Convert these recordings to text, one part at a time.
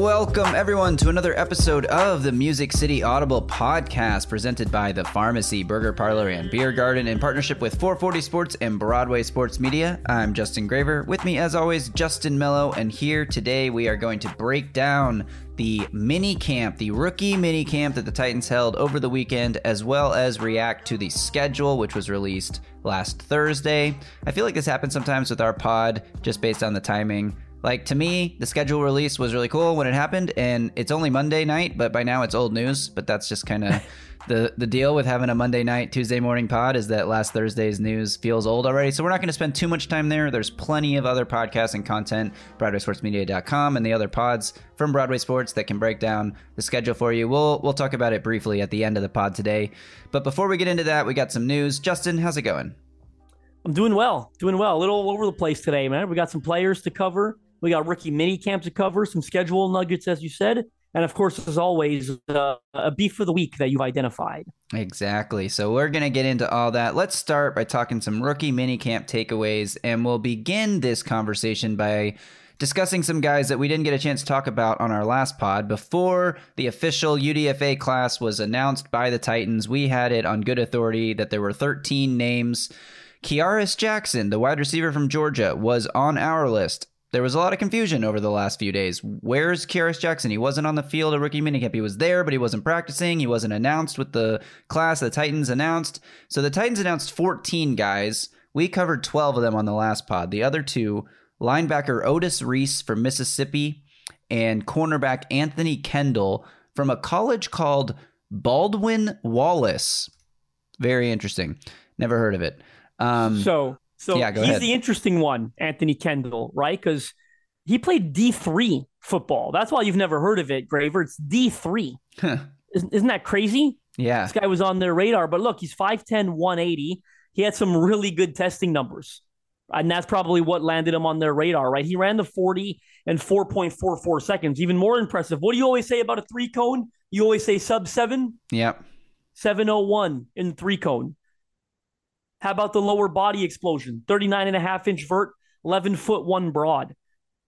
Welcome, everyone, to another episode of the Music City Audible podcast presented by The Pharmacy, Burger Parlor, and Beer Garden in partnership with 440 Sports and Broadway Sports Media. I'm Justin Graver. With me, as always, Justin Melo. And here today, we are going to break down the mini camp, the rookie mini camp that the Titans held over the weekend, as well as react to the schedule, which was released last Thursday. I feel like this happens sometimes with our pod, just based on the timing. Like to me, the schedule release was really cool when it happened, and it's only Monday night, but by now it's old news. But that's just kind of the the deal with having a Monday night, Tuesday morning pod is that last Thursday's news feels old already. So we're not going to spend too much time there. There's plenty of other podcasts and content, BroadwaySportsMedia.com, and the other pods from Broadway Sports that can break down the schedule for you. We'll we'll talk about it briefly at the end of the pod today. But before we get into that, we got some news. Justin, how's it going? I'm doing well, doing well. A little all over the place today, man. We got some players to cover. We got rookie mini camp to cover, some schedule nuggets, as you said, and of course, as always, uh, a beef for the week that you've identified. Exactly. So we're going to get into all that. Let's start by talking some rookie mini camp takeaways, and we'll begin this conversation by discussing some guys that we didn't get a chance to talk about on our last pod. Before the official UDFA class was announced by the Titans, we had it on good authority that there were 13 names. Kearis Jackson, the wide receiver from Georgia, was on our list there was a lot of confusion over the last few days. Where's Kearis Jackson? He wasn't on the field at rookie minicamp. He was there, but he wasn't practicing. He wasn't announced with the class the Titans announced. So the Titans announced 14 guys. We covered 12 of them on the last pod. The other two, linebacker Otis Reese from Mississippi and cornerback Anthony Kendall from a college called Baldwin Wallace. Very interesting. Never heard of it. Um, so so yeah, he's ahead. the interesting one, Anthony Kendall, right? Because he played D3 football. That's why you've never heard of it, Graver. It's D3. Isn't, isn't that crazy? Yeah. This guy was on their radar. But look, he's 5'10, 180. He had some really good testing numbers. And that's probably what landed him on their radar, right? He ran the 40 and 4.44 seconds. Even more impressive. What do you always say about a three cone? You always say sub seven? Yep. 701 in three cone. How about the lower body explosion? 39 and a half inch vert, 11 foot one broad.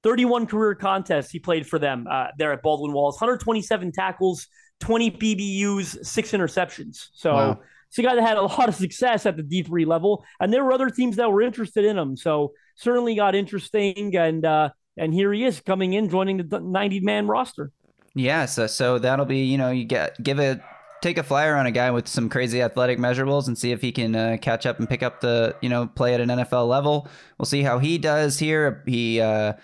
31 career contests he played for them uh, there at Baldwin Wallace, 127 tackles, 20 PBUs, six interceptions. So wow. it's a guy that had a lot of success at the D3 level, and there were other teams that were interested in him. So certainly got interesting, and uh, and here he is coming in, joining the 90 man roster. Yeah, so so that'll be you know you get give it take a flyer on a guy with some crazy athletic measurables and see if he can uh, catch up and pick up the you know play at an NFL level. We'll see how he does here. He uh,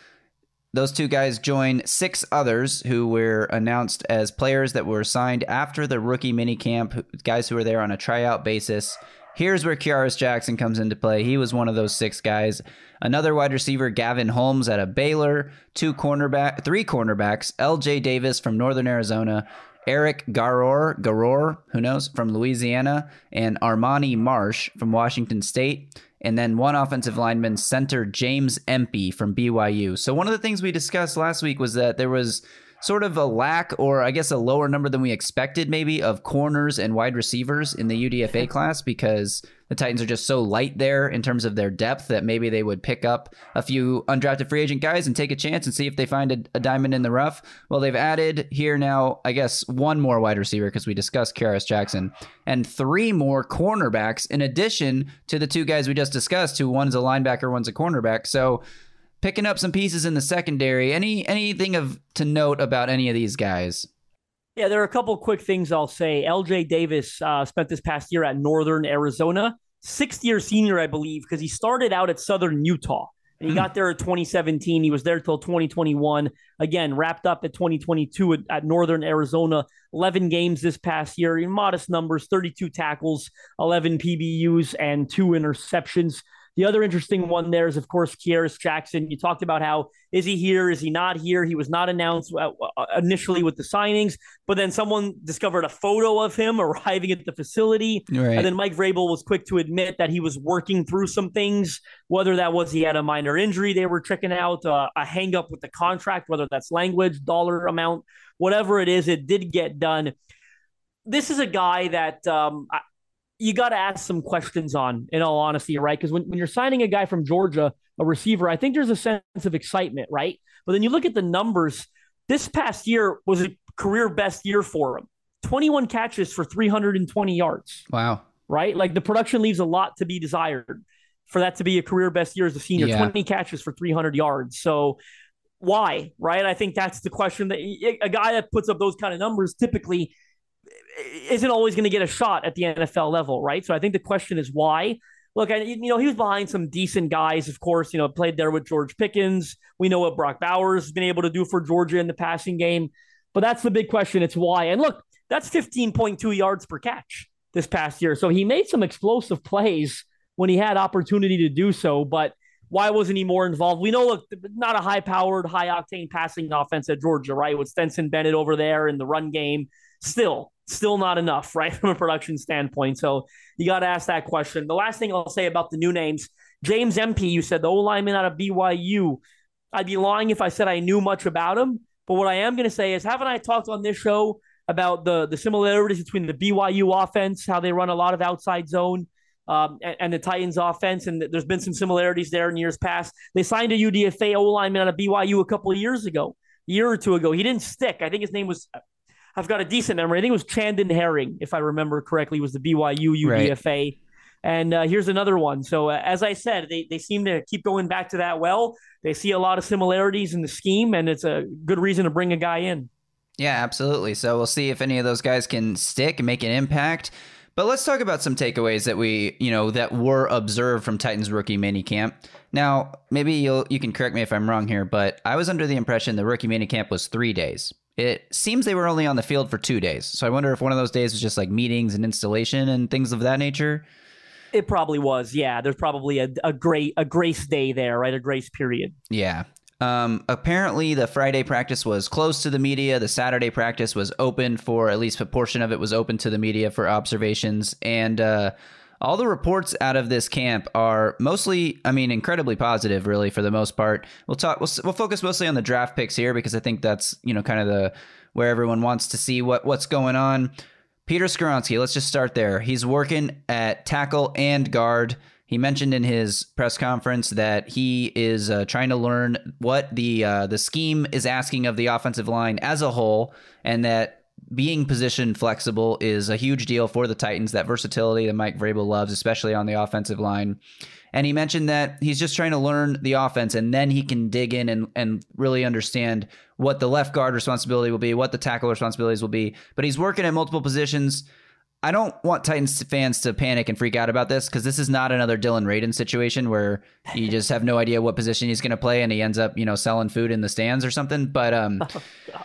those two guys join six others who were announced as players that were signed after the rookie minicamp, guys who were there on a tryout basis. Here's where Kearis Jackson comes into play. He was one of those six guys. Another wide receiver, Gavin Holmes at a Baylor. Two cornerback, three cornerbacks, L.J. Davis from Northern Arizona, Eric Garror, Garror, who knows, from Louisiana, and Armani Marsh from Washington State. And then one offensive lineman, center James Empey from BYU. So, one of the things we discussed last week was that there was sort of a lack, or I guess a lower number than we expected, maybe, of corners and wide receivers in the UDFA class because the Titans are just so light there in terms of their depth that maybe they would pick up a few undrafted free agent guys and take a chance and see if they find a, a diamond in the rough. Well, they've added here now, I guess, one more wide receiver because we discussed Kearis Jackson and three more cornerbacks in addition to the two guys we just discussed, who one's a linebacker, one's a cornerback. So picking up some pieces in the secondary. Any anything of to note about any of these guys? Yeah, there are a couple quick things I'll say. LJ Davis uh, spent this past year at Northern Arizona, sixth year senior, I believe, because he started out at Southern Utah. And he hmm. got there in 2017. He was there till 2021. Again, wrapped up at 2022 at, at, Northern Arizona. 11 games this past year in modest numbers 32 tackles, 11 PBUs, and two interceptions The other interesting one there is, of course, Kearis Jackson. You talked about how is he here? Is he not here? He was not announced uh, uh, initially with the signings, but then someone discovered a photo of him arriving at the facility. Right. And then Mike Vrabel was quick to admit that he was working through some things, whether that was he had a minor injury they were checking out, uh, a hang up with the contract, whether that's language, dollar amount, whatever it is, it did get done. This is a guy that um, you got to ask some questions on, in all honesty, right? Because when, when you're signing a guy from Georgia, a receiver, I think there's a sense of excitement, right? But then you look at the numbers. This past year was a career best year for him 21 catches for 320 yards. Wow. Right? Like the production leaves a lot to be desired for that to be a career best year as a senior Yeah. 20 catches for 300 yards. So, why? Right? I think that's the question that a guy that puts up those kind of numbers typically isn't always going to get a shot at the NFL level, right? So I think the question is why. Look, I, you know, he was behind some decent guys, of course, you know, played there with George Pickens. We know what Brock Bowers has been able to do for Georgia in the passing game. But that's the big question. It's why. And look, that's 15.2 yards per catch this past year. So he made some explosive plays when he had opportunity to do so. But why wasn't he more involved? We know, look, not a high powered, high octane passing offense at Georgia, right? With Stetson Bennett over there in the run game. Still, still not enough, right? From a production standpoint. So you got to ask that question. The last thing I'll say about the new names James Empey, you said the old lineman out of BYU. I'd be lying if I said I knew much about him. But what I am going to say is, haven't I talked on this show about the the similarities between the BYU offense, how they run a lot of outside zone, um, and, and, the Titans offense, and there's been some similarities there in years past. They signed a UDFA O lineman out of BYU a couple of years ago, a year or two ago. He didn't stick. I think his name was. I've got a decent memory. I think it was Chandon Herring, if I remember correctly, was the BYU UDFA. Right. And uh, here's another one. So, uh, as I said, they, they seem to keep going back to that well. They see a lot of similarities in the scheme, and it's a good reason to bring a guy in. Yeah, absolutely. So, we'll see if any of those guys can stick and make an impact. But let's talk about some takeaways that we, you know, that were observed from Titans rookie mini camp. Now, maybe you'll you can correct me if I'm wrong here, but I was under the impression the rookie mini camp was three days. It seems they were only on the field for two days. So I wonder if one of those days was just like meetings and installation and things of that nature. It probably was. Yeah, there's probably a, a great a grace day there, right? A grace period. Yeah. Um, apparently, the Friday practice was closed to the media. The Saturday practice was open for at least a portion of it was open to the media for observations. And uh, all the reports out of this camp are mostly, I mean, incredibly positive, really, for the most part. We'll talk, we'll, we'll focus mostly on the draft picks here because I think that's, you know, kind of the where everyone wants to see what what's going on. Peter Skoronski, let's just start there. He's working at tackle and guard. He mentioned in his press conference that he is uh, trying to learn what the uh, the scheme is asking of the offensive line as a whole, and that being position flexible is a huge deal for the Titans. That versatility that Mike Vrabel loves, especially on the offensive line. And he mentioned that he's just trying to learn the offense, and then he can dig in and, and really understand what the left guard responsibility will be, what the tackle responsibilities will be. But he's working at multiple positions. I don't want Titans fans to panic and freak out about this because this is not another Dillon Radunz situation where you just have no idea what position he's going to play and he ends up, you know, selling food in the stands or something. But um, oh,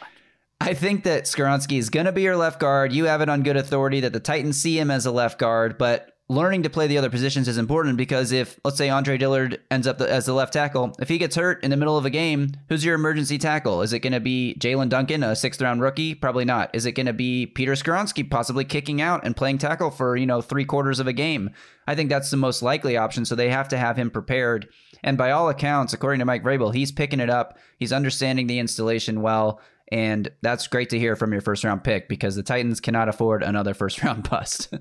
I think that Skoronski is going to be your left guard. You have it on good authority that the Titans see him as a left guard, but learning to play the other positions is important because if, let's say, Andre Dillard ends up as the left tackle, if he gets hurt in the middle of a game, who's your emergency tackle? Is it going to be Jaelyn Duncan, a sixth round rookie? Probably not. Is it going to be Peter Skoronski possibly kicking out and playing tackle for, you know, three quarters of a game? I think that's the most likely option. So they have to have him prepared. And by all accounts, according to Mike Vrabel, he's picking it up. He's understanding the installation well. And that's great to hear from your first round pick because the Titans cannot afford another first round bust.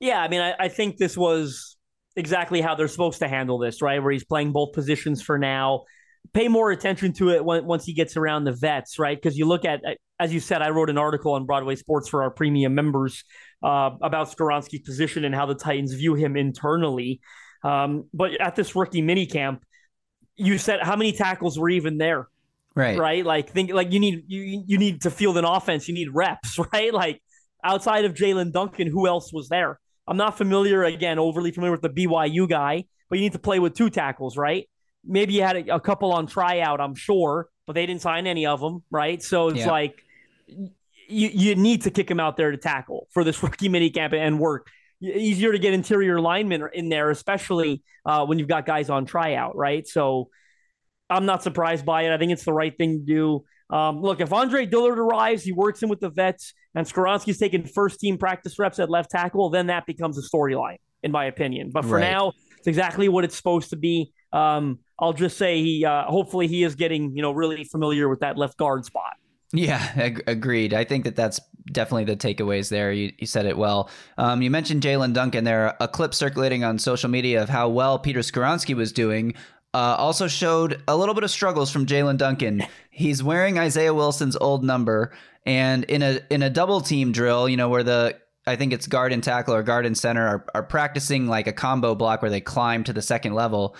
Yeah, I mean, I, I, think this was exactly how they're supposed to handle this, right? Where he's playing both positions for now. Pay more attention to it when, once he gets around the vets, right? Because you look at, as you said, I wrote an article on Broadway Sports for our premium members uh, about Skoronski's position and how the Titans view him internally. Um, but at this rookie mini camp, you said how many tackles were even there? Right. Right. Like think like you need you you need to field an offense. You need reps, right? Like outside of Jaelyn Duncan, who else was there? I'm not familiar, again, overly familiar with the BYU guy, but you need to play with two tackles, right? Maybe you had a, a couple on tryout, I'm sure, but they didn't sign any of them, right? So it's yeah. like you, you need to kick him out there to tackle for this rookie mini camp and work. easier to get interior linemen in there, especially uh, when you've got guys on tryout, right? So I'm not surprised by it. I think it's the right thing to do. Um, look, if Andre Dillard arrives, he works in with the vets, and Skoronski's taking first team practice reps at left tackle, then that becomes a storyline, in my opinion. But for Right. now, it's exactly what it's supposed to be. Um, I'll just say he, uh, hopefully, he is getting you know really familiar with that left guard spot. Yeah, ag- agreed. I think that that's definitely the takeaways there. You, you said it well. Um, you mentioned Jaelyn Duncan there. A clip circulating on social media of how well Peter Skoronski was doing uh, also showed a little bit of struggles from Jaelyn Duncan. He's wearing Isaiah Wilson's old number, and in a in a double team drill, you know, where the I think it's guard and tackle or guard and center are, are practicing like a combo block where they climb to the second level.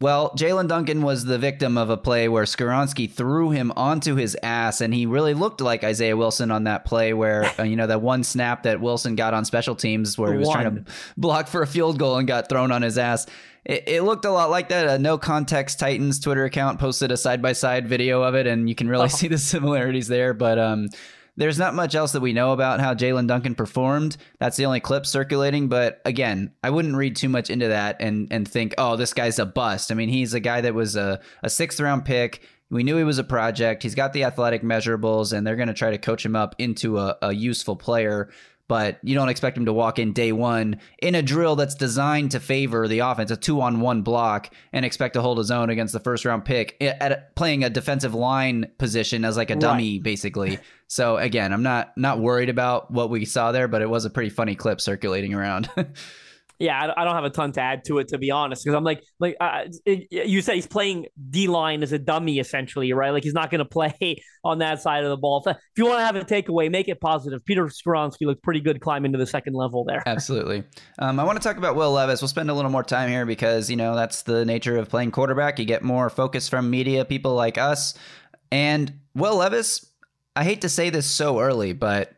Well, Jaelyn Duncan was the victim of a play where Skoronski threw him onto his ass, and he really looked like Isaiah Wilson on that play where, uh, you know, that one snap that Wilson got on special teams where he was trying to block for a field goal and got thrown on his ass. It, it looked a lot like that. A No Context Titans Twitter account posted a side by side video of it, and you can really see the similarities there. But um, there's not much else that we know about how Jaelyn Duncan performed. That's the only clip circulating. But again, I wouldn't read too much into that and and think, oh, this guy's a bust. I mean, he's a guy that was a, a sixth round pick. We knew he was a project. He's got the athletic measurables, and they're going to try to coach him up into a, a useful player. But you don't expect him to walk in day one in a drill that's designed to favor the offense, a two on one block, and expect to hold his own against the first round pick at a, playing a defensive line position as like a dummy, basically. So again, I'm not not worried about what we saw there, but it was a pretty funny clip circulating around. Yeah, I, don't have a ton to add to it to be honest, because I'm like, like uh, you said he's playing D line as a dummy essentially, right? Like he's not going to play on that side of the ball. If you want to have a takeaway, make it positive. Peter Skoronski looked pretty good climbing to the second level there. Absolutely. Um, I want to talk about Will Levis. We'll spend a little more time here because, you know, that's the nature of playing quarterback. You get more focus from media, people like us. And Will Levis, I hate to say this so early, but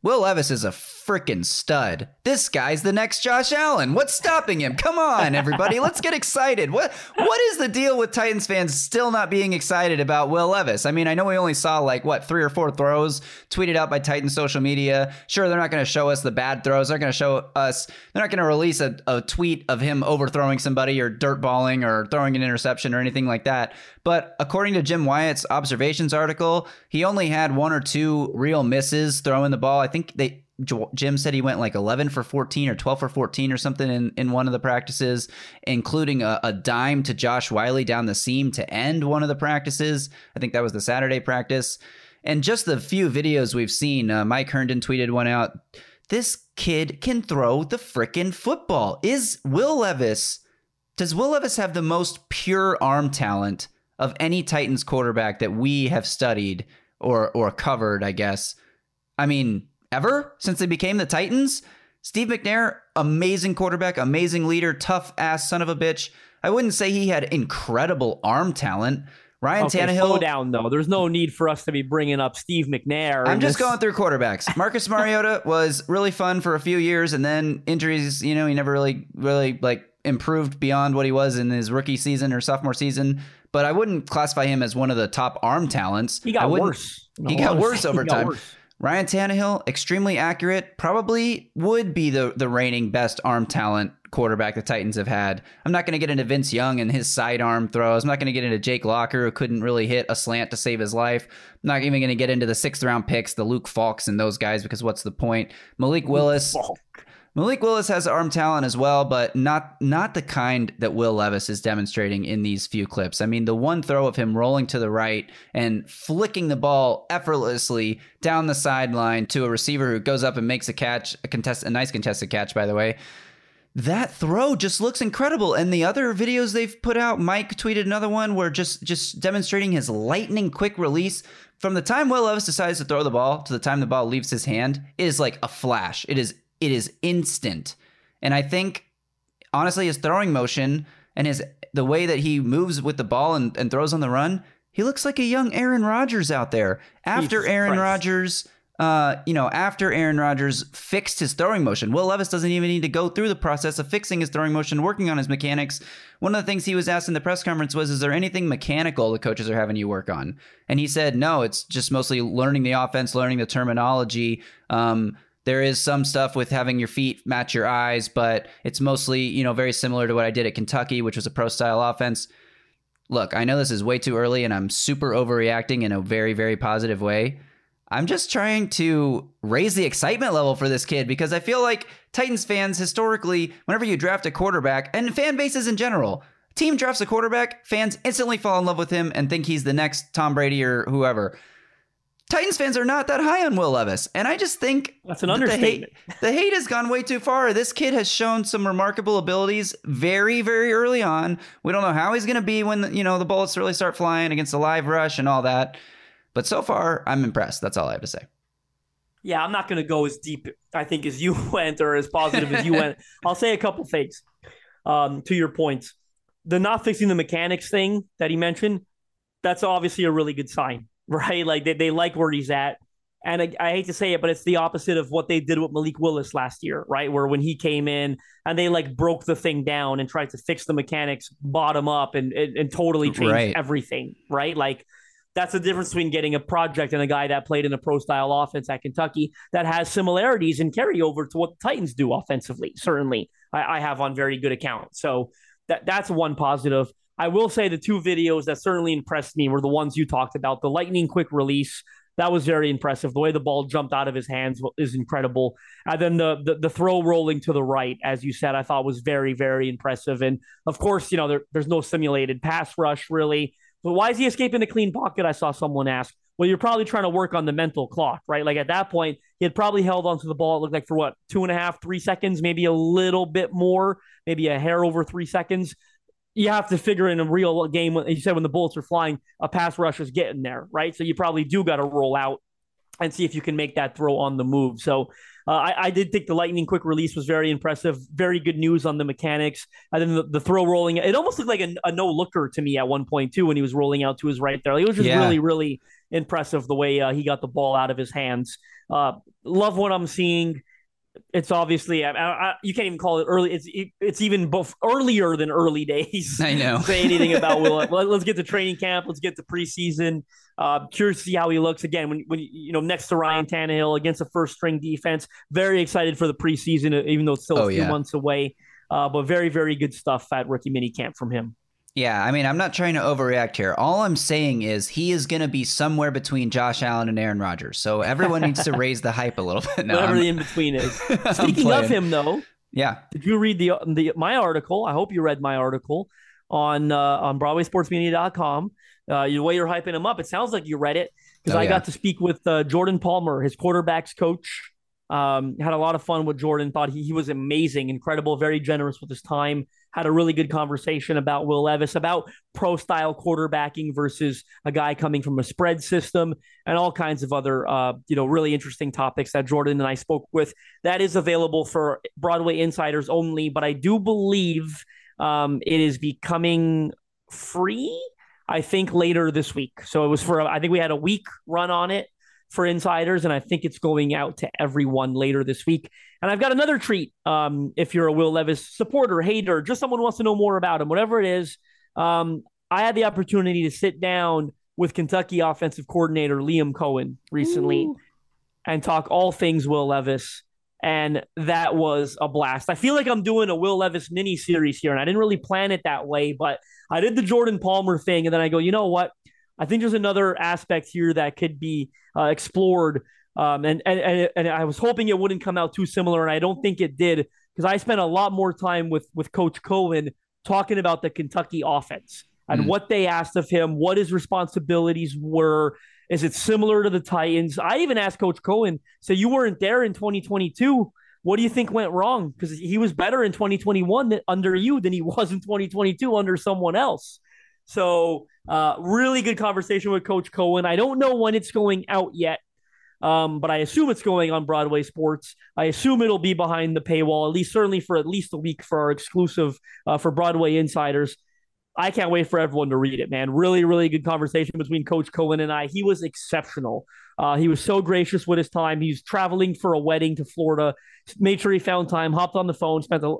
Will Levis is a freaking stud. This guy's the next Josh Allen. What's stopping him? Come on, everybody. Let's get excited. What what is the deal with Titans fans still not being excited about Will Levis? I mean, I know we only saw like what, three or four throws tweeted out by Titan social media. Sure, they're not going to show us the bad throws. They're going to show us they're not going to release a, a tweet of him overthrowing somebody or dirt balling or throwing an interception or anything like that. But according to Jim Wyatt's observations article, he only had one or two real misses throwing the ball. I think they Jim said he went like 11 for 14 or 12 for 14 or something in, in one of the practices, including a, a dime to Josh Whyle down the seam to end one of the practices. I think that was the Saturday practice. And just the few videos we've seen, uh, Mike Herndon tweeted one out. This kid can throw the frickin' football. Is Will Levis, does Will Levis have the most pure arm talent of any Titans quarterback that we have studied or or covered, I guess? I mean, ever since they became the Titans. Steve McNair, amazing quarterback, amazing leader, tough ass son of a bitch. I wouldn't say he had incredible arm talent. Ryan Okay, Tannehill. slow down though. There's no need for us to be bringing up Steve McNair. I'm just this- going through quarterbacks. Marcus Mariota was really fun for a few years, and then injuries. You know, he never really, really like improved beyond what he was in his rookie season or sophomore season. But I wouldn't classify him as one of the top arm talents. He got worse. He got worse over got time. worse. Ryan Tannehill, extremely accurate, probably would be the the reigning best arm talent quarterback the Titans have had. I'm not going to get into Vince Young and his sidearm throws. I'm not going to get into Jake Locker, who couldn't really hit a slant to save his life. I'm not even going to get into the sixth round picks, the Luke Falks and those guys, because what's the point? Malik Willis. Falk. Malik Willis has arm talent as well, but not not the kind that Will Levis is demonstrating in these few clips. I mean, the one throw of him rolling to the right and flicking the ball effortlessly down the sideline to a receiver who goes up and makes a catch, a contest, a nice contested catch, by the way. That throw just looks incredible. And the other videos they've put out, Mike tweeted another one where just just demonstrating his lightning quick release. From the time Will Levis decides to throw the ball to the time the ball leaves his hand, it is like a flash. It is it is instant. And I think honestly his throwing motion and his the way that he moves with the ball and, and throws on the run, he looks like a young Aaron Rodgers out there. After Jesus Aaron. Rodgers uh, you know, after Aaron Rodgers fixed his throwing motion, Will Levis doesn't even need to go through the process of fixing his throwing motion, working on his mechanics. One of the things he was asked in the press conference was, Is there anything mechanical the coaches are having you work on? And he said, No, it's just mostly learning the offense, learning the terminology. Um, There is some stuff with having your feet match your eyes, but it's mostly, you know, very similar to what I did at Kentucky, which was a pro style offense. Look, I know this is way too early and I'm super overreacting in a very, very positive way. I'm just trying to raise the excitement level for this kid because I feel like Titans fans historically, whenever you draft a quarterback and fan bases in general, team drafts a quarterback, fans instantly fall in love with him and think he's the next Tom Brady or whoever. Titans fans are not that high on Will Levis, and I just think That's an that the hate, understatement. the hate has gone way too far. This kid has shown some remarkable abilities very, very early on. We don't know how he's going to be when you know the bullets really start flying against the live rush and all that. But so far, I'm impressed. That's all I have to say. Yeah, I'm not going to go as deep, I think, as you went or as positive as you went. I'll say a couple things um, to your points. The not fixing the mechanics thing that he mentioned, that's obviously a really good sign, right? Like they, they like where he's at. And I, I hate to say it, but it's the opposite of what they did with Malik Willis last year, right? Where when he came in and they like broke the thing down and tried to fix the mechanics bottom up and, and, and totally change Right. everything, right? Like that's the difference between getting a project and a guy that played in a pro style offense at Kentucky that has similarities and carryover to what the Titans do offensively. Certainly, I, I have on very good account. So that that's one positive. I will say the two videos that certainly impressed me were the ones you talked about. The lightning quick release that was very impressive. The way the ball jumped out of his hands is incredible. And then the, the the throw rolling to the right, as you said, I thought was very very impressive. And of course, you know there, there's no simulated pass rush really. But why is he escaping the clean pocket? I saw someone ask. Well, you're probably trying to work on the mental clock, right? Like at that point, he had probably held onto the ball. It looked like for what two and a half, three seconds, maybe a little bit more, maybe a hair over three seconds. You have to figure in a real game, when you said when the bullets are flying, a pass rush is getting there, right? So you probably do got to roll out and see if you can make that throw on the move. So uh, I, I, did think the lightning quick release was very impressive. Very good news on the mechanics. And then the, the throw rolling, it almost looked like a, a, no looker to me at one point too when he was rolling out to his right there. Like, it was just Yeah. really, really impressive the way uh, he got the ball out of his hands. Uh, love what I'm seeing. It's obviously I, I, you can't even call it early. It's it's even bef- earlier than early days. I know. say anything about Will. Let, let's get to training camp. Let's get to preseason. Uh, curious to see how he looks again when, when you know next to Ryan Tannehill against a first string defense. Very excited for the preseason, even though it's still Oh, a few yeah. months away. Uh, but very very good stuff at rookie mini camp from him. Yeah, I mean, I'm not trying to overreact here. All I'm saying is he is going to be somewhere between Josh Allen and Aaron Rodgers. So everyone needs to raise the hype a little bit. No, Whatever I'm- the in between is. Speaking of him, though, yeah, did you read the the my article? I hope you read my article on uh, on BroadwaySportsMedia.com. Uh, the way you're hyping him up, it sounds like you read it because Oh, I yeah. got to speak with uh, Jordan Palmer, his quarterbacks coach. Um, had a lot of fun with Jordan. Thought he, he was amazing, incredible, very generous with his time. Had a really good conversation about Will Levis, about pro style quarterbacking versus a guy coming from a spread system, and all kinds of other uh, you know really interesting topics that Jordan and I spoke with. That is available for Broadway insiders only, but I do believe um, it is becoming free. I think later this week. So it was for I think we had a week run on it for insiders, and I think it's going out to everyone later this week. And I've got another treat. Um, if you're a Will Levis supporter, hater, just someone who wants to know more about him, whatever it is, um, I had the opportunity to sit down with Kentucky offensive coordinator Liam Coen recently and talk all things Will Levis. And that was a blast. I feel like I'm doing a Will Levis mini series here, and I didn't really plan it that way, but I did the Jordan Palmer thing, and then I go, you know what? I think there's another aspect here that could be uh, explored. Um, and, and and I was hoping it wouldn't come out too similar, and I don't think it did because I spent a lot more time with with Coach Coen talking about the Kentucky offense and Mm. what they asked of him, what his responsibilities were. Is it similar to the Titans? I even asked Coach Coen, so you weren't there in 2022. What do you think went wrong? Because he was better in 2021 under you than he was in 2022 under someone else. So, uh, really good conversation with Coach Coen. I don't know when it's going out yet, um, but I assume it's going on Broadway Sports. I assume it'll be behind the paywall, at least certainly for at least a week for our exclusive uh, for Broadway insiders. I can't wait for everyone to read it, man. Really, really good conversation between Coach Coen and I. He was exceptional. Uh, he was so gracious with his time. He's traveling for a wedding to Florida. Made sure he found time, hopped on the phone, spent a,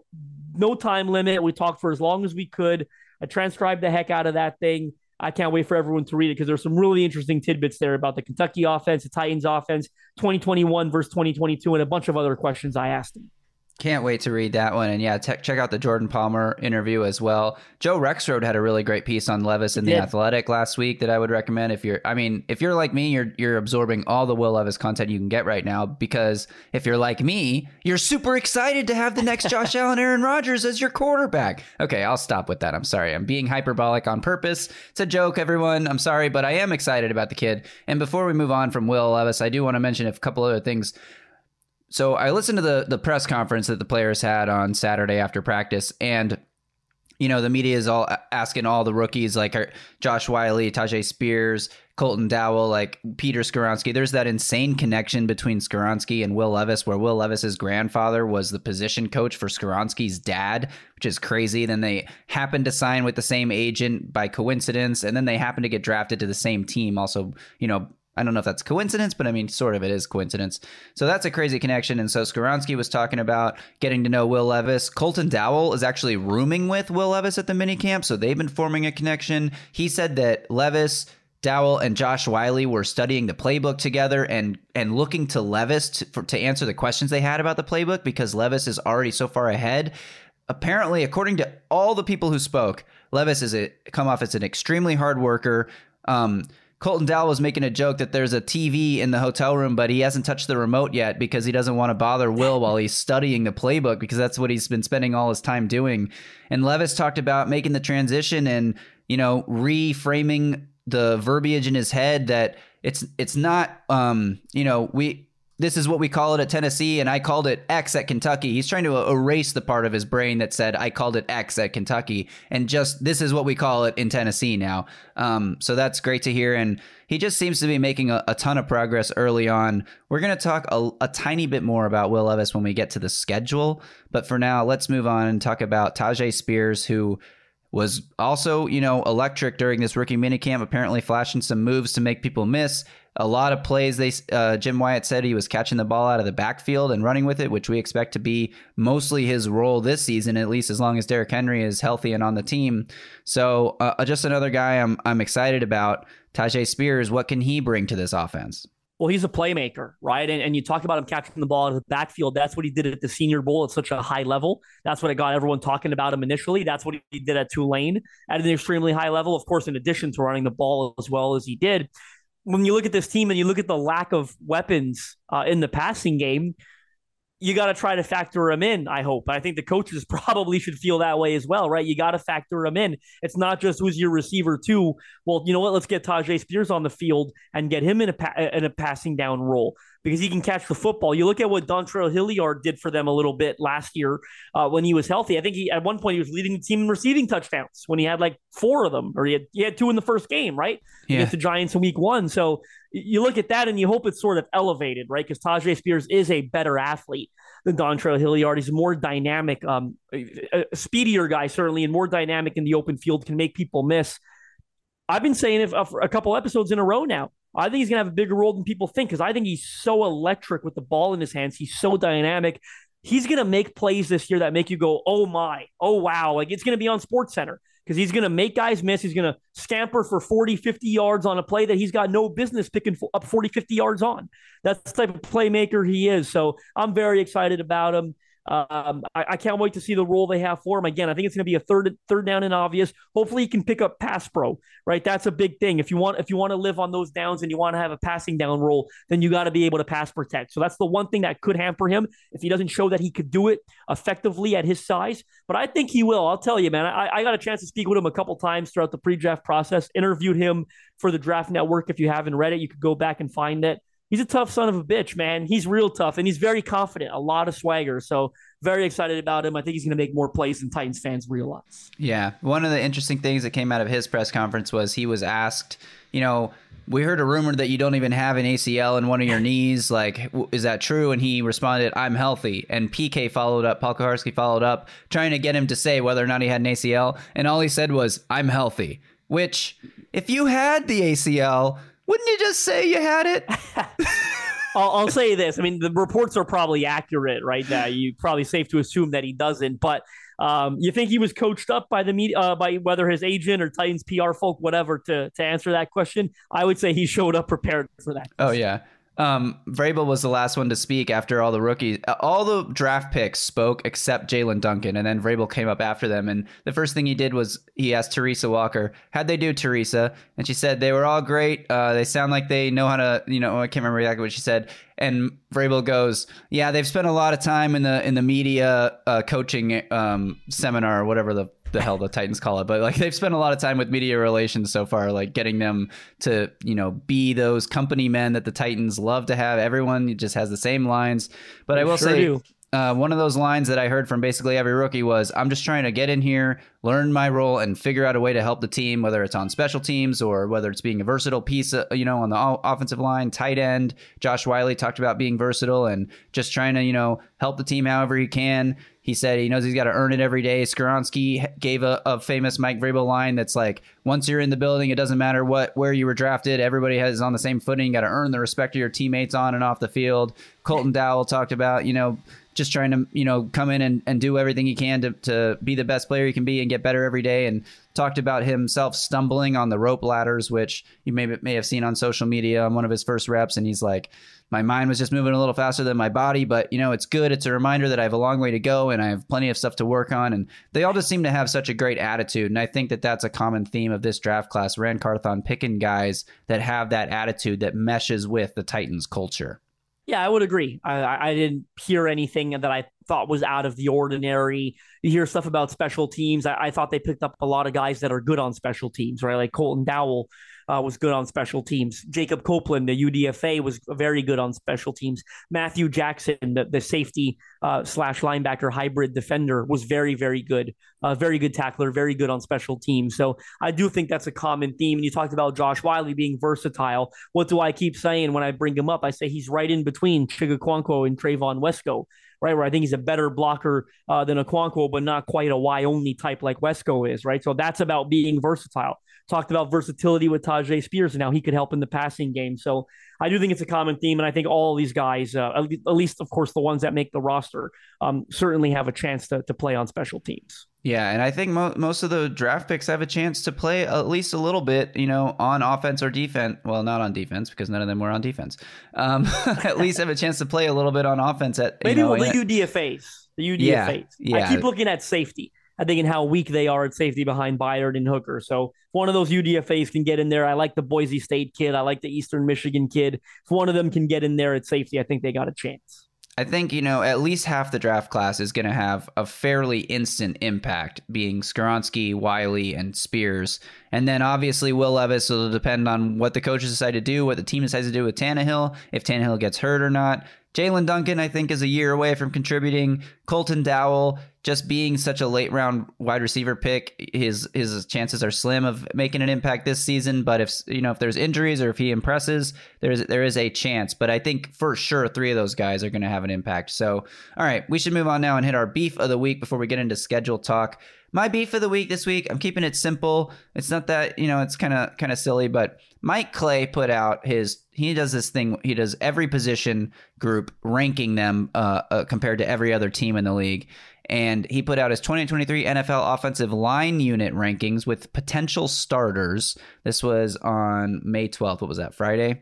no time limit. We talked for as long as we could. I transcribed the heck out of that thing. I can't wait for everyone to read it because there's some really interesting tidbits there about the Kentucky offense, the Titans offense, 2021 versus 2022, and a bunch of other questions I asked him. Can't wait to read that one. And yeah, te- check out the Jordan Palmer interview as well. Joe Rexrode had a really great piece on Levis in the. Athletic last week that I would recommend if you're I mean, if you're like me, you're you're absorbing all the Will Levis content you can get right now because if you're like me, you're super excited to have the next Josh Allen Aaron Rodgers as your quarterback. Okay, I'll stop with that. I'm sorry. I'm being hyperbolic on purpose. It's a joke, everyone. I'm sorry, but I am excited about the kid. And before we move on from Will Levis, I do want to mention a couple other things so I listened to the the press conference that the players had on Saturday after practice, and you know the media is all asking all the rookies like Josh Whyle, Tyjae Spears, Colton Dowell, like Peter Skoronski. There's that insane connection between Skoronski and Will Levis, where Will Levis's grandfather was the position coach for Skoronski's dad, which is crazy. Then they happened to sign with the same agent by coincidence, and then they happened to get drafted to the same team. Also, you know, I don't know if that's coincidence, but I mean, sort of it is coincidence. So that's a crazy connection. And so Skoronski was talking about getting to know Will Levis. Colton Dowell is actually rooming with Will Levis at the minicamp, so they've been forming a connection. He said that Levis, Dowell, and Josh Whyle were studying the playbook together and and looking to Levis to, for, to answer the questions they had about the playbook because Levis is already so far ahead. Apparently, according to all the people who spoke, Levis is a come off as an extremely hard worker. Um, Colton Dowell was making a joke that there's a TV in the hotel room, but he hasn't touched the remote yet because he doesn't want to bother Will while he's studying the playbook because that's what he's been spending all his time doing. And Levis talked about making the transition and, you know, reframing the verbiage in his head that it's it's not um, you know, we this is what we call it at Tennessee, and I called it X at Kentucky. He's trying to erase the part of his brain that said I called it X at Kentucky, and just this is what we call it in Tennessee now. Um, so that's great to hear, and he just seems to be making a, a ton of progress early on. We're going to talk a, a tiny bit more about Will Levis when we get to the schedule, but for now, let's move on and talk about Tyjae Spears, who was also, you know, electric during this rookie minicamp, apparently flashing some moves to make people miss. A lot of plays, they uh, Jim Wyatt said he was catching the ball out of the backfield and running with it, which we expect to be mostly his role this season, at least as long as Derrick Henry is healthy and on the team. So, uh, just another guy I'm I'm excited about. Tyjae Spears, what can he bring to this offense? Well, he's a playmaker, right? And, and you talked about him catching the ball out of the backfield. That's what he did at the Senior Bowl at such a high level. That's what it got everyone talking about him initially. That's what he did at Tulane at an extremely high level. Of course, in addition to running the ball as well as he did. When you look at this team and you look at the lack of weapons uh, in the passing game, you got to try to factor them in. I hope. I think the coaches probably should feel that way as well, right? You got to factor them in. It's not just who's your receiver too. Well, you know what? Let's get Tyjae Spears on the field and get him in a pa- in a passing down role because he can catch the football. You look at what Dontrell Hilliard did for them a little bit last year uh, when he was healthy. I think he at one point he was leading the team in receiving touchdowns when he had like four of them, or he had he had two in the first game, right? Yeah. Against the Giants in Week One. So you look at that and you hope it's sort of elevated, right? Because Tyjae Spears is a better athlete than Dontrell Hilliard. He's a more dynamic, um, a, a speedier guy certainly, and more dynamic in the open field. Can make people miss. I've been saying it for a couple episodes in a row now. I think he's gonna have a bigger role than people think because I think he's so electric with the ball in his hands. He's so dynamic. He's gonna make plays this year that make you go, "Oh my, oh wow!" Like it's gonna be on Sports Center because he's going to make guys miss. He's going to scamper for 40, 50 yards on a play that he's got no business picking up 40, 50 yards on. That's the type of playmaker he is. So I'm very excited about him. Um, I, I, can't wait to see the role they have for him. Again, I think it's going to be a third third down and obvious. Hopefully, he can pick up pass pro. Right, that's a big thing. If you want if you want to live on those downs and you want to have a passing down role, then you got to be able to pass protect. So that's the one thing that could hamper him if he doesn't show that he could do it effectively at his size. But I think he will. I'll tell you, man. I, I got a chance to speak with him a couple times throughout the pre-draft process. Interviewed him for the Draft Network. If you haven't read it, you could go back and find it he's a tough son of a bitch, man. He's real tough and he's very confident, a lot of swagger. So very excited about him. I think he's going to make more plays than Titans fans realize. Yeah. One of the interesting things that came out of his press conference was he was asked, you know, we heard a rumor that you don't even have an ACL in one of your knees. Like, is that true? And he responded, I'm healthy. And PK followed up, Paul Kuharsky followed up, trying to get him to say whether or not he had an ACL. And all he said was, I'm healthy. Which, if you had the ACL, wouldn't you just say you had it? I'll, I'll, say this. I mean, the reports are probably accurate right now. You probably safe to assume that he doesn't. But Um, you think he was coached up by the media, uh, by whether his agent or Titans PR folk, whatever, to to answer that question? I would say he showed up prepared for that. Oh yeah. Um, Vrabel was the last one to speak after all the rookies. uh, All the draft picks spoke except Jaelyn Duncan, and then Vrabel came up after them. And the first thing he did was he asked Teresa Walker, "How'd they do, Teresa?" And she said they were all great. Uh, they sound like they know how to, you know, I can't remember exactly what she said. And Vrabel goes, "Yeah, they've spent a lot of time in the in the media uh, coaching um, seminar, or whatever the the hell the Titans call it, but like they've spent a lot of time with media relations so far, like getting them to, you know, be those company men that the Titans love to have. Everyone just has the same lines. But I will sure say, do. Uh, one of those lines that I heard from basically every rookie was, "I'm just trying to get in here, learn my role, and figure out a way to help the team, whether it's on special teams or whether it's being a versatile piece, uh, you know, on the offensive line, tight end." Josh Whyle talked about being versatile and just trying to, you know, help the team however he can. He said he knows he's got to earn it every day. Skoronski gave a, a famous Mike Vrabel line that's like, once you're in the building, it doesn't matter what where you were drafted. Everybody has on the same footing. You got to earn the respect of your teammates on and off the field. Colton Dowell talked about, you know, just trying to, you know, come in and, and do everything he can to, to be the best player he can be and get better every day. And talked about himself stumbling on the rope ladders, which you may, may have seen on social media on one of his first reps. And he's like, my mind was just moving a little faster than my body, but you know, it's good. It's a reminder that I have a long way to go and I have plenty of stuff to work on. And they all just seem to have such a great attitude. And I think that that's a common theme of this draft class. Ran Carthon picking guys that have that attitude that meshes with the Titans culture. Yeah, I would agree. I, I didn't hear anything that I thought was out of the ordinary. You hear stuff about special teams. I, I thought they picked up a lot of guys that are good on special teams, right? Like Colton Dowell uh, was good on special teams. Jacob Copeland, the UDFA, was very good on special teams. Matthew Jackson, the, the safety uh, slash linebacker hybrid defender, was very, very good. Uh, very good tackler, very good on special teams. So I do think that's a common theme. And you talked about Josh Whyle being versatile. What do I keep saying when I bring him up? I say he's right in between Chig Okonkwo and Trevon Wesco right? Where I think he's a better blocker uh, than a Okonkwo, but not quite a Y only type like Wesco is, right? So that's about being versatile. Talked about versatility with Tyjae Spears, and how he could help in the passing game. So I do think it's a common theme, and I think all these guys, uh, at least of course the ones that make the roster, um, certainly have a chance to, to play on special teams. Yeah, and I think mo- most of the draft picks have a chance to play at least a little bit, you know, on offense or defense. Well, not on defense because none of them were on defense. Um, at least have a chance to play a little bit on offense. At Maybe you know, the in- UDFA's, the UDFA's. Yeah, yeah. I keep looking at safety. I think in how weak they are at safety behind Byard and Hooker. So if one of those UDFA's can get in there, I like the Boise State kid. I like the Eastern Michigan kid. If one of them can get in there at safety, I think they got a chance. I think, you know, at least half the draft class is going to have a fairly instant impact, being Skoronski, Whyle, and Spears. And then obviously Will Levis will depend on what the coaches decide to do, what the team decides to do with Tannehill, if Tannehill gets hurt or not. Jaelyn Duncan, I think, is a year away from contributing. Colton Dowell, just being such a late round wide receiver pick, his his chances are slim of making an impact this season. But if you know if there's injuries or if he impresses, there's there is a chance. But I think for sure three of those guys are going to have an impact. So all right, we should move on now and hit our beef of the week before we get into schedule talk. My beef of the week this week, I'm keeping it simple. It's not that, you know, it's kind of kind of silly, but Mike Clay put out his he does this thing, he does every position group ranking them uh, uh, compared to every other team in the league. And he put out his 2023 NFL offensive line unit rankings with potential starters. This was on May 12th. What was that? Friday.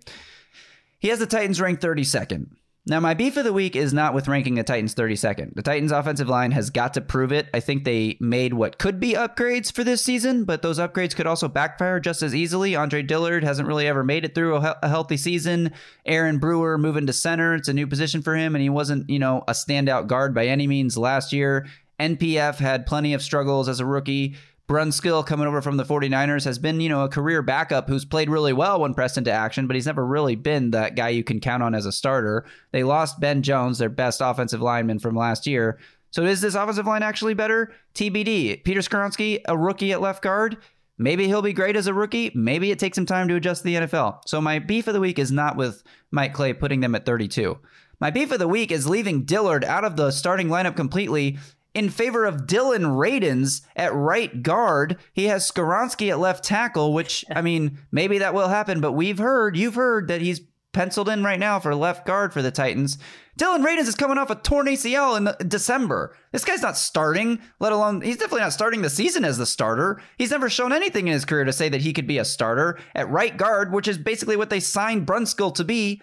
He has the Titans ranked 32nd. Now, my beef of the week is not with ranking the Titans 32nd. The Titans' offensive line has got to prove it. I think they made what could be upgrades for this season, but those upgrades could also backfire just as easily. Andre Dillard hasn't really ever made it through a, he- a healthy season. Aaron Brewer moving to center, it's a new position for him, and he wasn't, you know, a standout guard by any means last year. NPF had plenty of struggles as a rookie. Brunskill coming over from the 49ers has been, you know, a career backup who's played really well when pressed into action, but he's never really been that guy you can count on as a starter. They lost Ben Jones, their best offensive lineman from last year. So is this offensive line actually better? TBD. Peter Skoronski, a rookie at left guard. Maybe he'll be great as a rookie. Maybe it takes him time to adjust to the NFL. So my beef of the week is not with Mike Clay putting them at 32. My beef of the week is leaving Dillard out of the starting lineup completely in favor of Dillon Radunz at right guard. He has Skoronski at left tackle, which, I mean, maybe that will happen, but we've heard, you've heard that he's penciled in right now for left guard for the Titans. Dillon Radunz is coming off a torn ACL in December. This guy's not starting, let alone he's definitely not starting the season as the starter. He's never shown anything in his career to say that he could be a starter at right guard, which is basically what they signed Brunskill to be.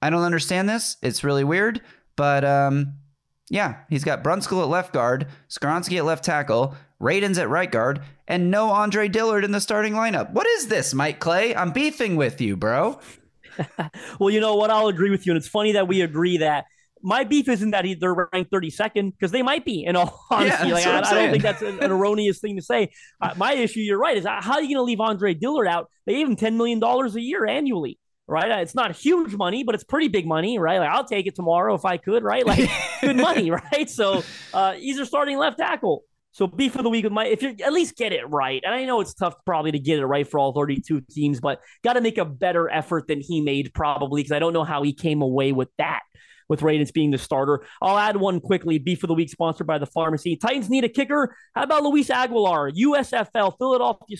I don't understand this. It's really weird, but um, yeah, he's got Brunskill at left guard, Skoronski at left tackle, Radunz at right guard, and no Andre Dillard in the starting lineup. What is this, Mike Clay? I'm beefing with you, bro. Well, you know what? I'll agree with you. And it's funny that we agree that my beef isn't that he, they're ranked 32nd because they might be, in all honesty. that's like, I, I'm don't think that's an, an erroneous thing to say. Uh, my issue, you're right, is how are you going to leave Andre Dillard out? They gave him $10 million a year annually. Right, Uh, it's not huge money, but it's pretty big money, right? Like I'll take it tomorrow if I could, right? Like good money, right? So uh, he's a starting left tackle. So beef of the week with my if you at least get it right, and I know it's tough probably to get it right for all 32 teams, but got to make a better effort than he made probably because I don't know how he came away with that. With Radunz being the starter, I'll add one quickly. Beef of the week, sponsored by the Pharmacy. Titans need a kicker. How about Luis Aguilar, USFL, Philadelphia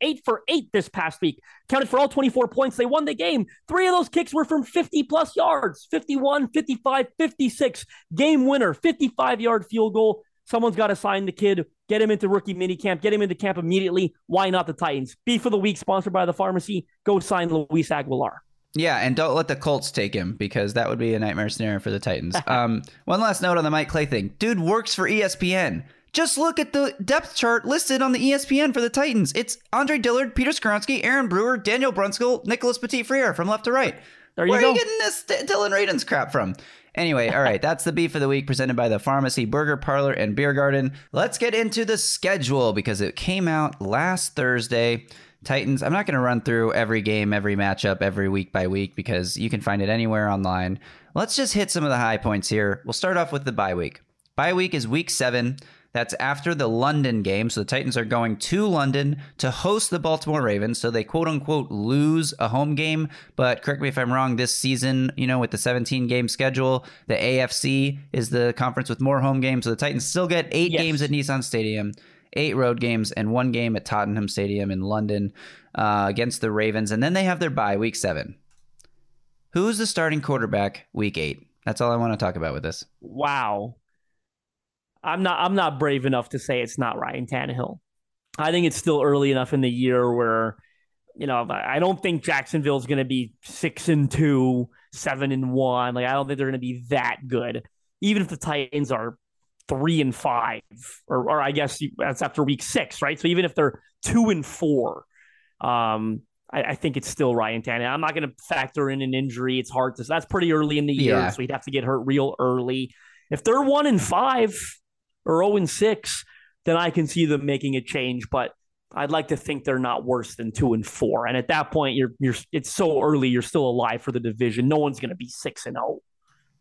eight for eight this past week. Counted for all 24 points. They won the game. Three of those kicks were from 50 plus yards 51, 55, 56. Game winner, 55 yard field goal. Someone's got to sign the kid, get him into rookie minicamp, get him into camp immediately. Why not the Titans? Beef of the week, sponsored by the pharmacy. Go sign Luis Aguilar. Yeah, and don't let the Colts take him because that would be a nightmare scenario for the Titans. um, one last note on the Mike Clay thing. Dude works for ESPN. Just look at the depth chart listed on the ESPN for the Titans. It's Andre Dillard, Peter Skoronski, Aaron Brewer, Daniel Brunskill, Nicholas Petit Frere from left to right. There you Where go. are you getting this Dillon Radunz crap from? Anyway, all right, that's the beef of the week presented by the Pharmacy Burger Parlor and Beer Garden. Let's get into the schedule because it came out last Thursday. Titans, I'm not going to run through every game, every matchup, every week by week because you can find it anywhere online. Let's just hit some of the high points here. We'll start off with the bye week. Bye week is week seven. That's after the London game. So the Titans are going to London to host the Baltimore Ravens. So they quote unquote lose a home game. But correct me if I'm wrong, this season, you know, with the 17 game schedule, the AFC is the conference with more home games. So the Titans still get eight Yes. games at Nissan Stadium, eight road games, and one game at Tottenham Stadium in London uh, against the Ravens. And then they have their bye week seven. Who's the starting quarterback week eight? That's all I want to talk about with this. Wow. I'm not I'm not brave enough to say it's not Ryan Tannehill. I think it's still early enough in the year where, you know, I don't think Jacksonville's going to be six and two, seven and one. Like I don't think they're going to be that good. Even if the Titans are three and five, or or I guess that's after week six, right? So even if they're two and four, um, I, I think it's still Ryan Tannehill. I'm not going to factor in an injury. It's hard to. That's pretty early in the year, Yeah. so he'd have to get hurt real early. If they're one and five or zero and six, then I can see them making a change. But I'd like to think they're not worse than two and four. And at that point, you're you're it's so early. You're still alive for the division. No one's going to be six and oh. zero.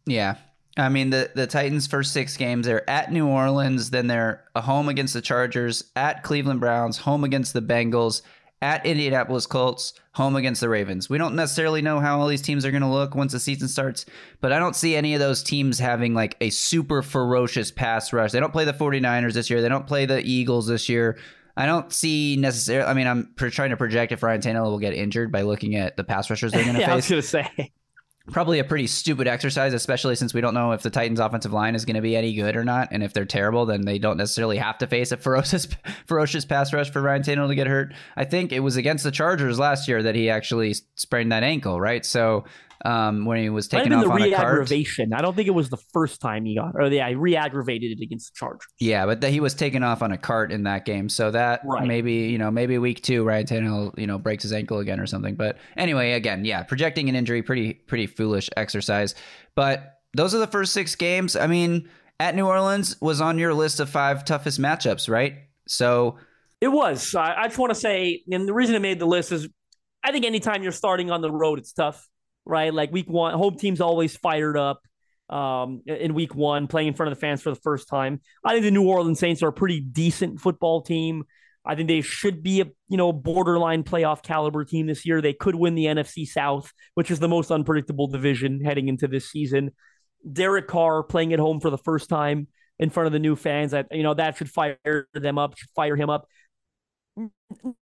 Yeah. I mean the the Titans first 6 games they're at New Orleans, then they're a home against the Chargers, at Cleveland Browns, home against the Bengals, at Indianapolis Colts, home against the Ravens. We don't necessarily know how all these teams are going to look once the season starts, but I don't see any of those teams having like a super ferocious pass rush. They don't play the 49ers this year, they don't play the Eagles this year. I don't see necessarily. I mean, I'm trying to project if Ryan Tannehill will get injured by looking at the pass rushers they're going to Yeah, I was face going to say. Probably a pretty stupid exercise, especially since we don't know if the Titans' offensive line is going to be any good or not. And if they're terrible, then they don't necessarily have to face a ferocious, ferocious pass rush for Ryan Tannehill to get hurt. I think it was against the Chargers last year that he actually sprained that ankle, right? So um, when he was taken off the on a cart. I don't think it was the first time he got, or yeah, he re-aggravated it against the Chargers. Yeah, but that he was taken off on a cart in that game, so that Right. maybe you know maybe week two Ryan Tannehill you know breaks his ankle again or something. But anyway, again, yeah, projecting an injury pretty pretty foolish exercise. But those are the first six games. I mean, at New Orleans was on your list of five toughest matchups, right? So It was. I, I just want to say, and the reason I made the list is, I think anytime you're starting on the road, it's tough, right? Like week one, home team's always fired up. Um, in week one, playing in front of the fans for the first time. I think the New Orleans Saints are a pretty decent football team. I think they should be a you know borderline playoff caliber team this year. They could win the NFC South, which is the most unpredictable division heading into this season. Derek Carr playing at home for the first time in front of the new fans. I, you know that should fire them up, should fire him up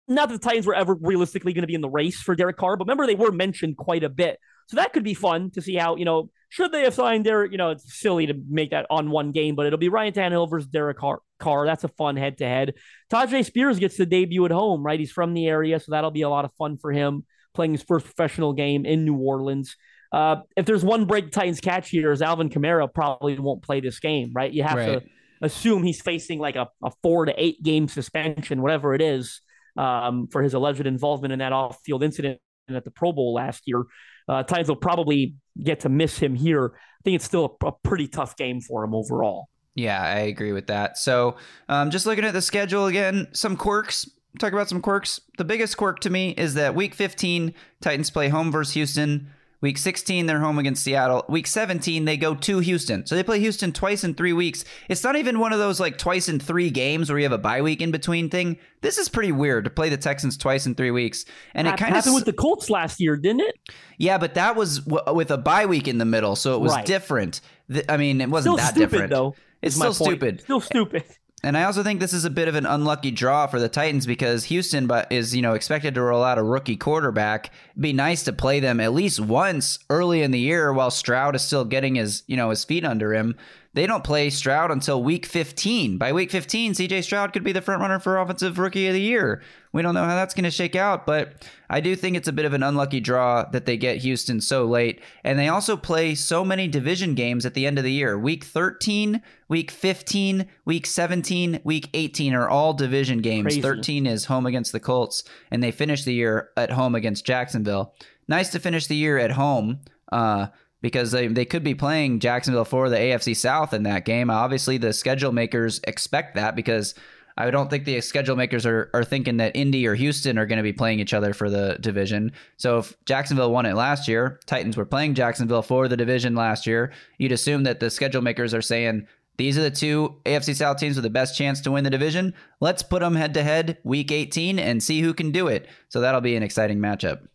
not that the Titans were ever realistically going to be in the race for Derek Carr, but remember they were mentioned quite a bit So that could be fun to see how, you know, should they have signed Derek? You know, it's silly to make that on one game, but it'll be Ryan Tannehill versus Derek Carr. Carr. That's a fun head to head. Tyjae Spears gets the debut at home, right? He's from the area, so that'll be a lot of fun for him playing his first professional game in New Orleans. Uh, if there's one break Titans catch here, is Alvin Kamara probably won't play this game, right? You have Right. to assume he's facing like a, a four to eight game suspension, whatever it is, um, for his alleged involvement in that off field incident at the Pro Bowl last year. Uh, Titans will probably get to miss him here. I think it's still a, a pretty tough game for him overall. Yeah, I agree with that. So, um, just looking at the schedule again, some quirks. Talk about some quirks. The biggest quirk to me is that week 15, Titans play home versus Houston. Week 16, they're home against Seattle. Week 17, they go to Houston. So they play Houston twice in three weeks. It's not even one of those like twice in three games where you have a bye week in between thing. This is pretty weird to play the Texans twice in three weeks. And it kind of happened with the Colts last year, didn't it? yeah, but that was w- with a bye week in the middle, so it was Right. different. I mean, it wasn't Still that stupid different. though. It's still point. stupid. Still stupid. And I also think this is a bit of an unlucky draw for the Titans because Houston is, you know, expected to roll out a rookie quarterback. It'd be nice to play them at least once early in the year while Stroud is still getting his, you know, his feet under him. They don't play Stroud until week 15. By week 15, CJ Stroud could be the front runner for offensive rookie of the year. We don't know how that's going to shake out, but I do think it's a bit of an unlucky draw that they get Houston so late. And they also play so many division games at the end of the year. Week 13, week 15, week 17, week 18 are all division games. Crazy. 13 is home against the Colts, and they finish the year at home against Jacksonville. Nice to finish the year at home. Uh, because they, they could be playing Jacksonville for the AFC South in that game. Obviously, the schedule makers expect that because I don't think the schedule makers are, are thinking that Indy or Houston are going to be playing each other for the division. So if Jacksonville won it last year, Titans were playing Jacksonville for the division last year, you'd assume that the schedule makers are saying, these are the two AFC South teams with the best chance to win the division. Let's put them head to head week 18 and see who can do it. So that'll be an exciting matchup.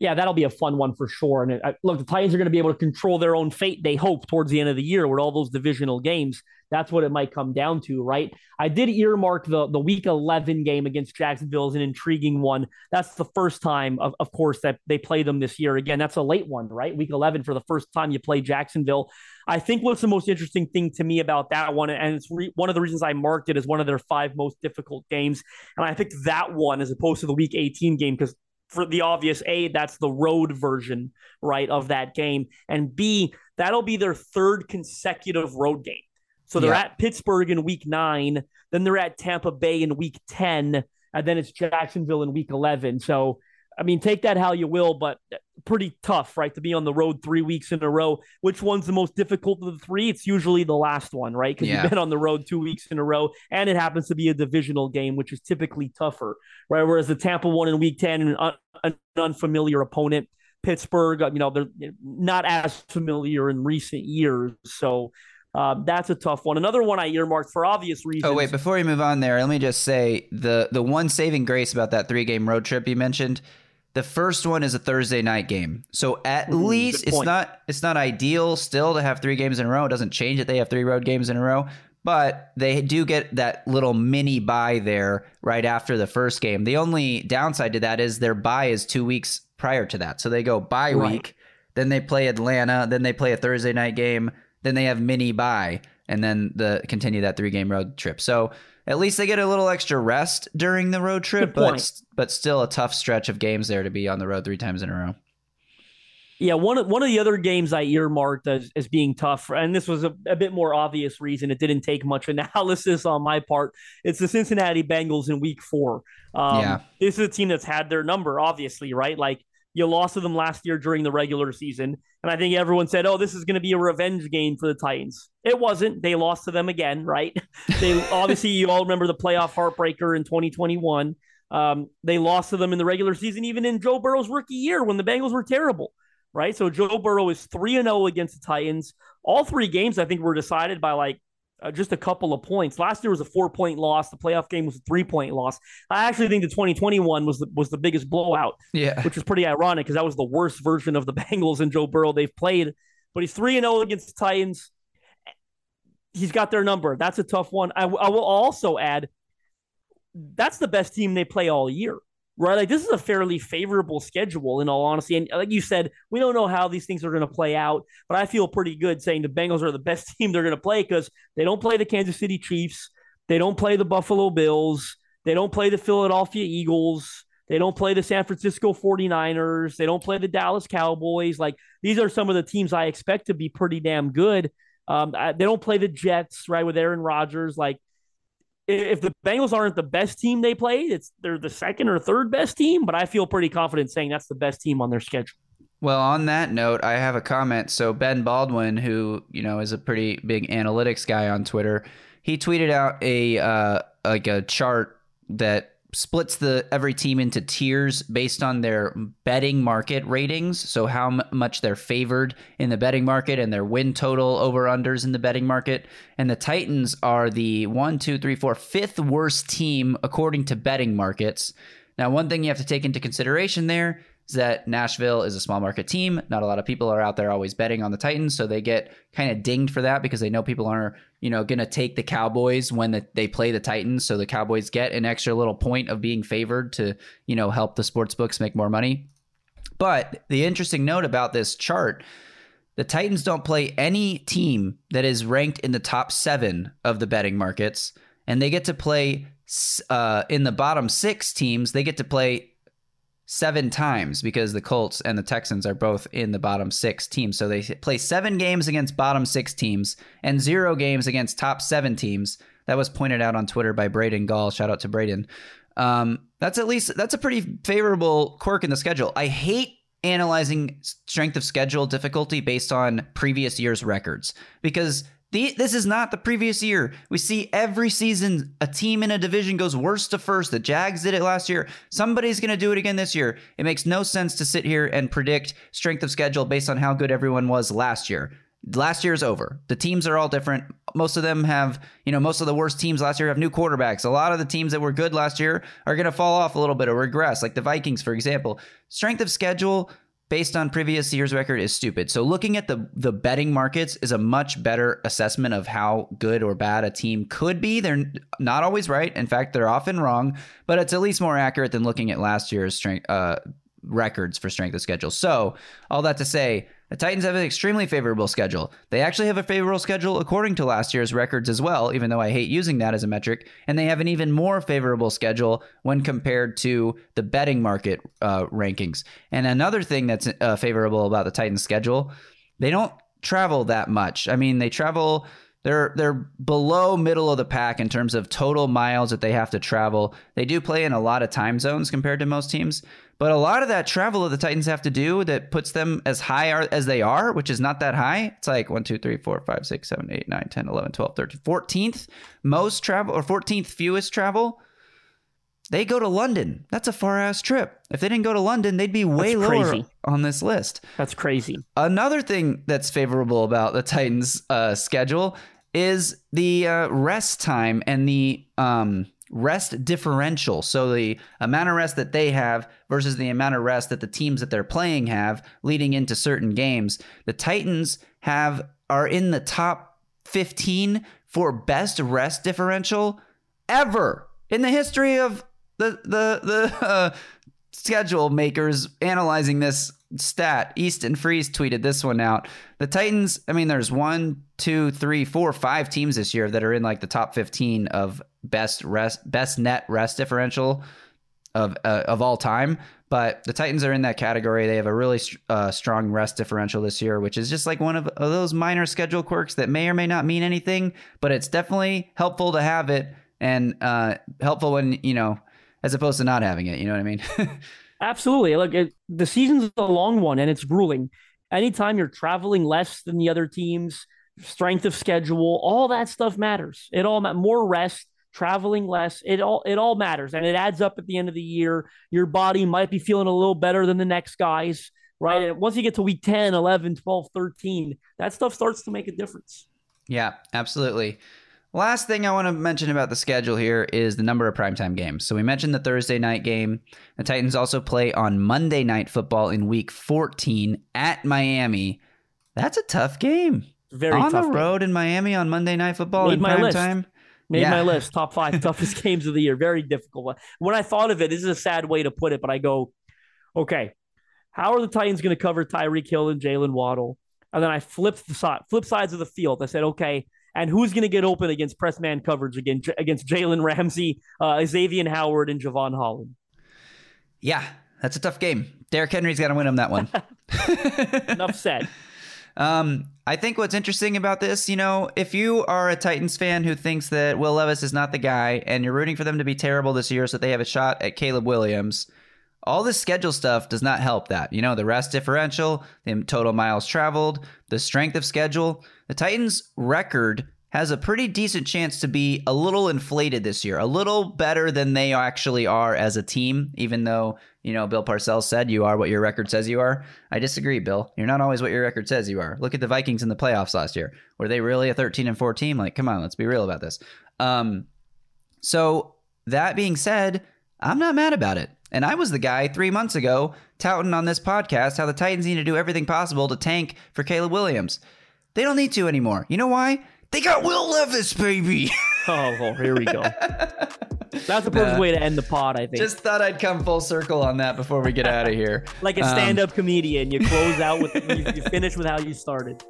Yeah, that'll be a fun one for sure. And uh, look, the Titans are going to be able to control their own fate. They hope towards the end of the year with all those divisional games. That's what it might come down to, right? I did earmark the the Week 11 game against Jacksonville as an intriguing one. That's the first time, of, of course, that they play them this year. Again, that's a late one, right? Week 11 for the first time you play Jacksonville. I think what's the most interesting thing to me about that one, and it's re- one of the reasons I marked it as one of their five most difficult games, and I think that one as opposed to the Week 18 game because for the obvious A, that's the road version, right, of that game. And B, that'll be their third consecutive road game. So they're Yeah. at Pittsburgh in week nine, then they're at Tampa Bay in week 10, and then it's Jacksonville in week 11. So, I mean, take that how you will, but pretty tough, right, to be on the road three weeks in a row. Which one's the most difficult of the three? It's usually the last one, right? Because Yeah. you've been on the road two weeks in a row, and it happens to be a divisional game, which is typically tougher, right? Whereas the Tampa one in week 10, an, un- an unfamiliar opponent. Pittsburgh, uh, you know, they're not as familiar in recent years. So uh, that's a tough one. Another one I earmarked for obvious reasons. Oh wait, before we move on there, let me just say the the one saving grace about that three game road trip you mentioned. The first one is a Thursday night game, so at least it's not it's not ideal still to have three games in a row. It doesn't change that they have three road games in a row, but they do get that little mini buy there right after the first game. The only downside to that is their buy is two weeks prior to that, so they go bye Right. week, then they play Atlanta, then they play a Thursday night game, then they have mini buy and then the continue that three game road trip. So at least they get a little extra rest during the road trip, but but still a tough stretch of games there to be on the road three times in a row. Yeah, one of one of the other games I earmarked as, as being tough, and this was a, a bit more obvious reason. It didn't take much analysis on my part. It's the Cincinnati Bengals in Week Four. Um, Yeah. this is a team that's had their number, obviously, right? Like you lost to them last year during the regular season, and I think everyone said, "Oh, this is going to be a revenge game for the Titans." It wasn't. They lost to them again, right? They obviously you all remember the playoff heartbreaker in 2021. Um, they lost to them in the regular season, even in Joe Burrow's rookie year when the Bengals were terrible right? So Joe Burrow is 3 and 0 against the Titans. All three games I think were decided by like uh, just a couple of points. Last year was a 4-point loss. The playoff game was a 3-point loss. I actually think the 2021 was the was the biggest blowout, Yeah. which is pretty ironic because that was the worst version of the Bengals and Joe Burrow they've played. But he's 3 and 0 against the Titans. He's got their number. That's a tough one. I, I will also add that's the best team they play all year right? Like this is a fairly favorable schedule in all honesty. And like you said, we don't know how these things are going to play out, but I feel pretty good saying the Bengals are the best team they're going to play because they don't play the Kansas City Chiefs, they don't play the Buffalo Bills, they don't play the Philadelphia Eagles. They don't play the San Francisco 49ers. They don't play the Dallas Cowboys. Like these are some of the teams I expect to be pretty damn good. Um, they don't play the Jets, right, with Aaron Rodgers. Like if the Bengals aren't the best team they played, it's they're the second or third best team. But I feel pretty confident saying that's the best team on their schedule. Well, on that note, I have a comment. So Ben Baldwin, who you know is a pretty big analytics guy on Twitter, he tweeted out a uh, like a chart that splits the every team into tiers based on their betting market ratings. So how m- much they're favored in the betting market and their win total over unders in the betting market. And the titans are the one two three four fifth worst team according to betting markets. Now one thing you have to take into consideration there is that Nashville is a small market team. Not a lot of people are out there always betting on the Titans, so they get kind of dinged for that because they know people are, you know, going to take the Cowboys when the, they play the Titans. So the Cowboys get an extra little point of being favored to, you know, help the sports books make more money. But the interesting note about this chart, the Titans don't play any team that is ranked in the top seven of the betting markets, and they get to play uh, in the bottom six teams. They get to play seven times because the Colts and the Texans are both in the bottom six teams. So they play seven games against bottom six teams and zero games against top seven teams. That was pointed out on Twitter by Braden Gall. Shout out to Braden. Um, that's at least that's a pretty favorable quirk in the schedule. I hate analyzing strength of schedule difficulty based on previous year's records because the, this is not the previous year. We see every season a team in a division goes worst to first. The Jags did it last year. Somebody's going to do it again this year. It makes no sense to sit here and predict strength of schedule based on how good everyone was last year. Last year's over. The teams are all different. Most of them have, you know, most of the worst teams last year have new quarterbacks. A lot of the teams that were good last year are going to fall off a little bit or regress, like the Vikings, for example. Strength of schedule based on previous year's record is stupid. So looking at the the betting markets is a much better assessment of how good or bad a team could be. They're not always right. In fact, they're often wrong, but it's at least more accurate than looking at last year's strength uh, records for strength of schedule. So all that to say, the Titans have an extremely favorable schedule. They actually have a favorable schedule according to last year's records as well, even though I hate using that as a metric. And they have an even more favorable schedule when compared to the betting market uh, rankings. And another thing that's uh, favorable about the Titans' schedule, they don't travel that much. I mean, they travel. They're they're below middle of the pack in terms of total miles that they have to travel. They do play in a lot of time zones compared to most teams, but a lot of that travel that the Titans have to do that puts them as high as they are, which is not that high. It's like 1, 2, 3, 4, 5, 6, 7, 8, 9, 10, 11, 12, 13, 14th most travel or 14th fewest travel. They go to London. That's a far ass trip. If they didn't go to London, they'd be way That's lower crazy. on this list. That's crazy. Another thing that's favorable about the Titans' uh, schedule is the uh, rest time and the um, rest differential. So the amount of rest that they have versus the amount of rest that the teams that they're playing have leading into certain games. The Titans have are in the top 15 for best rest differential ever in the history of the the the uh, schedule makers analyzing this stat. Easton Freeze tweeted this one out. The Titans, I mean, there's one, two, three, four, five teams this year that are in like the top 15 of best rest, best net rest differential of uh, of all time. But the Titans are in that category. They have a really uh, strong rest differential this year, which is just like one of, of those minor schedule quirks that may or may not mean anything, but it's definitely helpful to have it and uh, helpful when you know, as opposed to not having it. You know what I mean? Absolutely. Look, it, the season's a long one and it's grueling. Anytime you're traveling less than the other teams, strength of schedule, all that stuff matters. It all more rest, traveling less. It all it all matters, and it adds up at the end of the year. Your body might be feeling a little better than the next guys, right? And once you get to week 10, 11, 12, 13, that stuff starts to make a difference. Yeah, absolutely. Last thing I want to mention about the schedule here is the number of primetime games. So we mentioned the Thursday night game. The Titans also play on Monday night football in week 14 at Miami. That's a tough game. Very on tough the game. road in Miami on Monday night football Made in my prime list. time. Made Yeah. my list. Top five toughest games of the year. Very difficult. When I thought of it, this is a sad way to put it, but I go, okay, how are the Titans going to cover Tyreek Hill and Jaylen Waddle? And then I flipped the side, flip sides of the field. I said, okay, and who's going to get open against press man coverage against against Jalen Ramsey, uh, Xavier Howard, and Jevon Holland? Yeah, that's a tough game. Derrick Henry's got to win him that one. Enough said. Um, I think what's interesting about this, you know, if you are a Titans fan who thinks that Will Levis is not the guy and you're rooting for them to be terrible this year so that they have a shot at Caleb Williams, all this schedule stuff does not help that. You know, the rest differential, the total miles traveled, the strength of schedule. The Titans' record has a pretty decent chance to be a little inflated this year, a little better than they actually are as a team, even though, you know, Bill Parcells said you are what your record says you are. I disagree, Bill. You're not always what your record says you are. Look at the Vikings in the playoffs last year. Were they really a 13 and 4 team? Like, come on, let's be real about this. Um, so that being said, I'm not mad about it. And I was the guy three months ago touting on this podcast how the Titans need to do everything possible to tank for Caleb Williams. They don't need to anymore. You know why? They got Will Levis, baby. Oh, well, here we go. That's the perfect way to end the pod, I think. Just thought I'd come full circle on that before we get out of here. like a Um, stand-up comedian, you close out with you, you finish with how you started.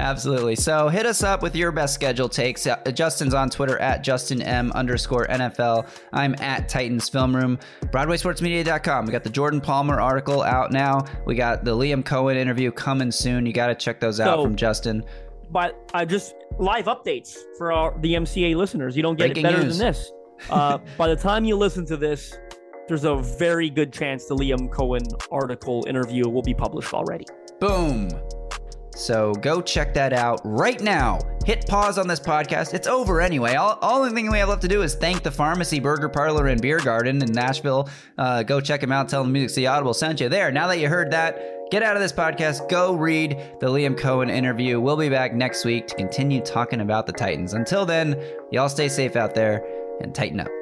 Absolutely. So hit us up with your best schedule takes. Uh, Justin's on Twitter at Justin M underscore NFL. I'm at Titans Film Room. BroadwaySportsMedia.com. We got the Jordan Palmer article out now. We got the Liam Coen interview coming soon. You got to check those out So- from Justin. But I just live updates for our, the MCA listeners. You don't get Breaking it better news. than this. Uh, by the time you listen to this, there's a very good chance the Liam Coen article interview will be published already. Boom. So go check that out right now. Hit pause on this podcast. It's over anyway. All, the thing we have left to do is thank the Pharmacy Burger Parlor and Beer Garden in Nashville. Uh, go check them out. Tell them Music City Audible sent you there. Now that you heard that, get out of this podcast. Go read the Liam Coen interview. We'll be back next week to continue talking about the Titans. Until then, y'all stay safe out there and tighten up.